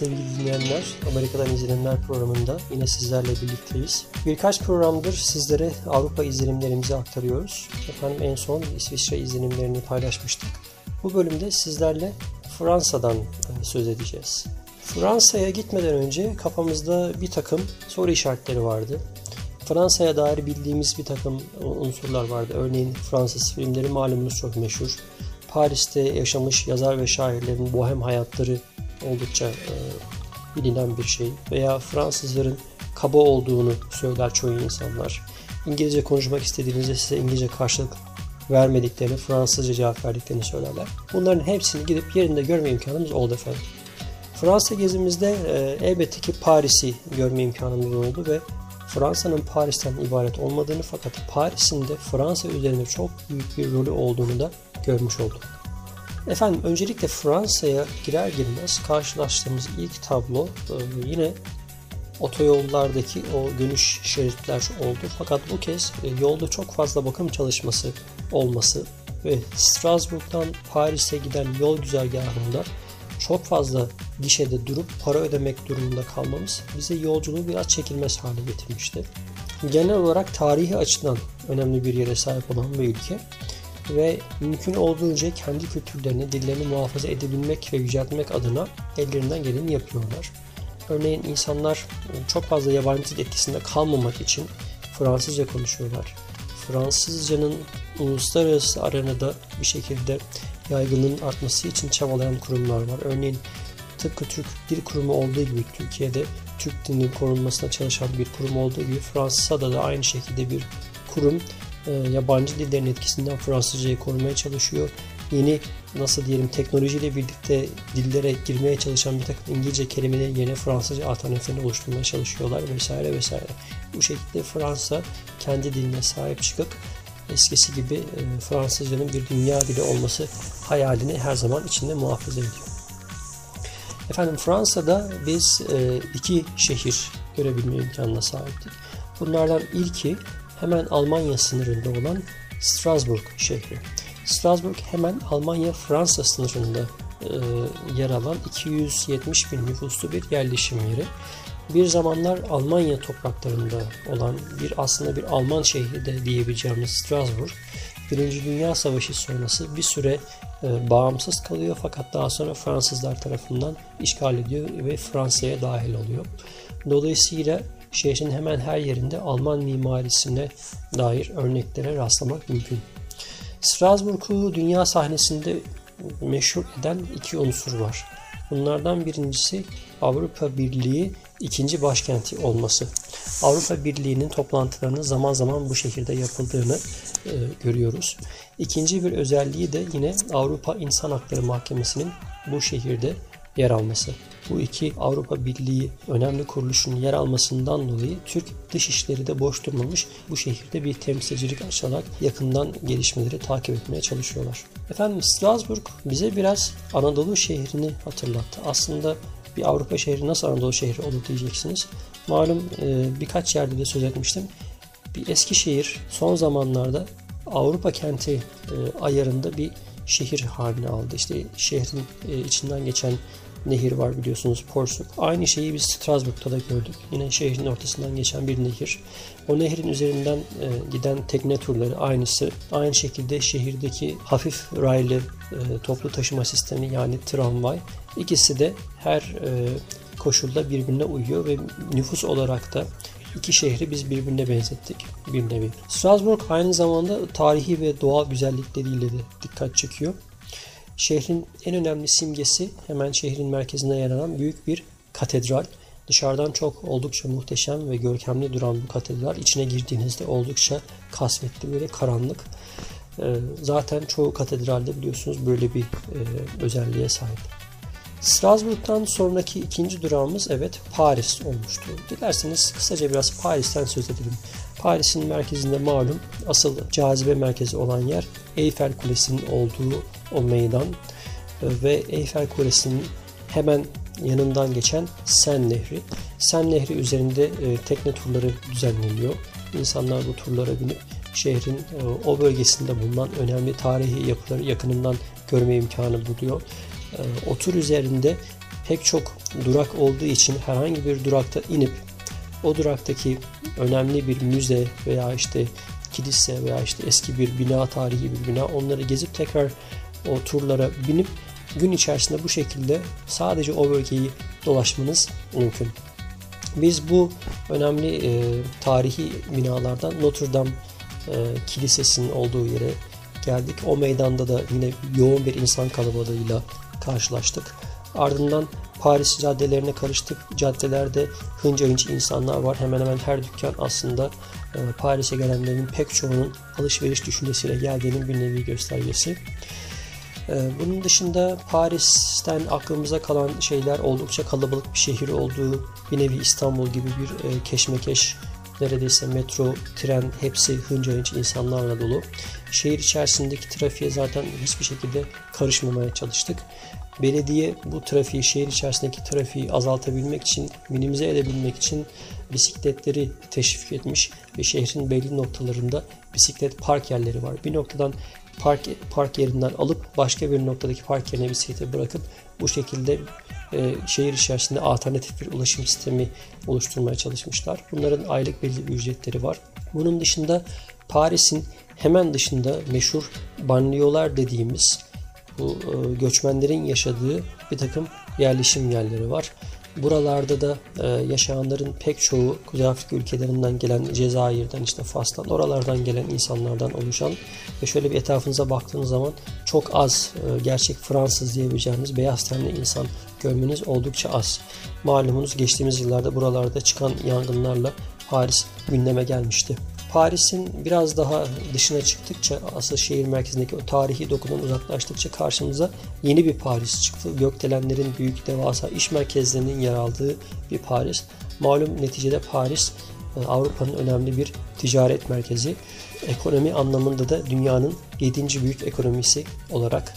sevgili dinleyenler. Amerika'dan izlenimler programında yine sizlerle birlikteyiz. Birkaç programdır sizlere Avrupa izlenimlerimizi aktarıyoruz. Efendim en son İsviçre izlenimlerini paylaşmıştık. Bu bölümde sizlerle Fransa'dan e, söz edeceğiz. Fransa'ya gitmeden önce kafamızda bir takım soru işaretleri vardı. Fransa'ya dair bildiğimiz bir takım unsurlar vardı. Örneğin Fransız filmleri malumunuz çok meşhur. Paris'te yaşamış yazar ve şairlerin bohem hayatları oldukça e, bilinen bir şey. Veya Fransızların kaba olduğunu söyler çoğu insanlar. İngilizce konuşmak istediğinizde size İngilizce karşılık vermediklerini, Fransızca cevap verdiklerini söylerler. Bunların hepsini gidip yerinde görme imkanımız oldu efendim. Fransa gezimizde e, elbette ki Paris'i görme imkanımız oldu ve Fransa'nın Paris'ten ibaret olmadığını fakat Paris'in de Fransa üzerinde çok büyük bir rolü olduğunu da görmüş olduk. Efendim öncelikle Fransa'ya girer girmez karşılaştığımız ilk tablo e, yine otoyollardaki o dönüş şeritler oldu. Fakat bu kez e, yolda çok fazla bakım çalışması olması ve Strasbourg'dan Paris'e giden yol güzergahında çok fazla gişede durup para ödemek durumunda kalmamız bize yolculuğu biraz çekilmez hale getirmişti. Genel olarak tarihi açıdan önemli bir yere sahip olan bir ülke ve mümkün olduğunca kendi kültürlerini, dillerini muhafaza edebilmek ve yüceltmek adına ellerinden geleni yapıyorlar. Örneğin insanlar çok fazla yabancı etkisinde kalmamak için Fransızca konuşuyorlar. Fransızcanın uluslararası arenada bir şekilde yaygınlığın artması için çabalayan kurumlar var. Örneğin tıpkı Türk Dil Kurumu olduğu gibi Türkiye'de Türk dilinin korunmasına çalışan bir kurum olduğu gibi Fransa'da da aynı şekilde bir kurum e, yabancı dillerin etkisinden Fransızcayı korumaya çalışıyor. Yeni nasıl diyelim teknolojiyle birlikte dillere girmeye çalışan bir takım İngilizce kelimelerin yerine Fransızca alternatiflerini oluşturmaya çalışıyorlar vesaire vesaire. Bu şekilde Fransa kendi diline sahip çıkıp eskisi gibi e, Fransızcanın bir dünya dili olması hayalini her zaman içinde muhafaza ediyor. Efendim Fransa'da biz e, iki şehir görebilme imkanına sahiptik. Bunlardan ilki hemen Almanya sınırında olan Strasbourg şehri. Strasbourg hemen Almanya-Fransa sınırında e, yer alan 270 bin nüfuslu bir yerleşim yeri. Bir zamanlar Almanya topraklarında olan bir aslında bir Alman şehri de diyebileceğimiz Strasbourg, Birinci Dünya Savaşı sonrası bir süre e, bağımsız kalıyor fakat daha sonra Fransızlar tarafından işgal ediyor ve Fransa'ya dahil oluyor. Dolayısıyla şehrin hemen her yerinde Alman mimarisine dair örneklere rastlamak mümkün. Strasbourg'u dünya sahnesinde meşhur eden iki unsur var. Bunlardan birincisi Avrupa Birliği ikinci başkenti olması. Avrupa Birliği'nin toplantılarının zaman zaman bu şehirde yapıldığını e, görüyoruz. İkinci bir özelliği de yine Avrupa İnsan Hakları Mahkemesi'nin bu şehirde yer alması. Bu iki Avrupa Birliği önemli kuruluşun yer almasından dolayı Türk dışişleri de boş durmamış bu şehirde bir temsilcilik açarak yakından gelişmeleri takip etmeye çalışıyorlar. Efendim Strasbourg bize biraz Anadolu şehrini hatırlattı. Aslında bir Avrupa şehri nasıl Anadolu şehri olur diyeceksiniz. Malum e, birkaç yerde de söz etmiştim. Bir eski şehir son zamanlarda Avrupa kenti e, ayarında bir şehir haline aldı. İşte şehrin e, içinden geçen nehir var biliyorsunuz Porsuk. Aynı şeyi biz Strasbourg'da da gördük. Yine şehrin ortasından geçen bir nehir. O nehrin üzerinden e, giden tekne turları aynısı. Aynı şekilde şehirdeki hafif raylı e, toplu taşıma sistemi yani tramvay. İkisi de her e, koşulda birbirine uyuyor ve nüfus olarak da iki şehri biz birbirine benzettik bir nevi. Strasbourg aynı zamanda tarihi ve doğal güzellikleriyle de dikkat çekiyor. Şehrin en önemli simgesi hemen şehrin merkezinde yer alan büyük bir katedral. Dışarıdan çok oldukça muhteşem ve görkemli duran bu katedral içine girdiğinizde oldukça kasvetli böyle karanlık. Ee, zaten çoğu katedralde biliyorsunuz böyle bir e, özelliğe sahip. Strasbourg'dan sonraki ikinci durağımız evet Paris olmuştu. Dilerseniz kısaca biraz Paris'ten söz edelim. Paris'in merkezinde malum asıl cazibe merkezi olan yer Eiffel Kulesi'nin olduğu o meydan ve Eiffel Kulesi'nin hemen yanından geçen Sen Nehri. Sen Nehri üzerinde e, tekne turları düzenleniyor. İnsanlar bu turlara binip şehrin e, o bölgesinde bulunan önemli tarihi yapıları yakınından görme imkanı buluyor. E, o tur üzerinde pek çok durak olduğu için herhangi bir durakta inip o duraktaki önemli bir müze veya işte kilise veya işte eski bir bina, tarihi bir bina onları gezip tekrar o turlara binip gün içerisinde bu şekilde sadece o bölgeyi dolaşmanız mümkün. Biz bu önemli e, tarihi binalardan Notre Dame e, Kilisesi'nin olduğu yere geldik. O meydanda da yine yoğun bir insan kalabalığıyla karşılaştık. Ardından Paris caddelerine karıştık. Caddelerde hınca hınç insanlar var. Hemen hemen her dükkan aslında e, Paris'e gelenlerin pek çoğunun alışveriş düşüncesiyle geldiğinin bir nevi göstergesi. E, bunun dışında Paris'ten aklımıza kalan şeyler oldukça kalabalık bir şehir olduğu, bir nevi İstanbul gibi bir e, keşmekeş, neredeyse metro, tren hepsi hınca hınç insanlarla dolu. Şehir içerisindeki trafiğe zaten hiçbir şekilde karışmamaya çalıştık. Belediye bu trafiği, şehir içerisindeki trafiği azaltabilmek için, minimize edebilmek için bisikletleri teşvik etmiş ve şehrin belli noktalarında bisiklet park yerleri var. Bir noktadan park, park yerinden alıp başka bir noktadaki park yerine bisikleti bırakıp bu şekilde e, şehir içerisinde alternatif bir ulaşım sistemi oluşturmaya çalışmışlar. Bunların aylık belli ücretleri var. Bunun dışında Paris'in hemen dışında meşhur banliyöler dediğimiz bu e, göçmenlerin yaşadığı bir takım yerleşim yerleri var. Buralarda da e, yaşayanların pek çoğu Kuzey Afrika ülkelerinden gelen Cezayir'den işte Fas'tan oralardan gelen insanlardan oluşan ve şöyle bir etrafınıza baktığınız zaman çok az e, gerçek Fransız diyebileceğiniz beyaz tenli insan görmeniz oldukça az. Malumunuz geçtiğimiz yıllarda buralarda çıkan yangınlarla Paris gündeme gelmişti. Paris'in biraz daha dışına çıktıkça asıl şehir merkezindeki o tarihi dokudan uzaklaştıkça karşımıza yeni bir Paris çıktı. Gökdelenlerin büyük devasa iş merkezlerinin yer aldığı bir Paris. Malum neticede Paris e, Avrupa'nın önemli bir ticaret merkezi. Ekonomi anlamında da dünyanın 7. büyük ekonomisi olarak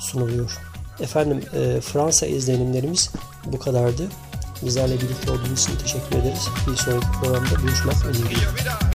sunuluyor. Efendim e, Fransa izlenimlerimiz bu kadardı. Bizlerle birlikte olduğunuz için teşekkür ederiz. Bir sonraki programda görüşmek üzere.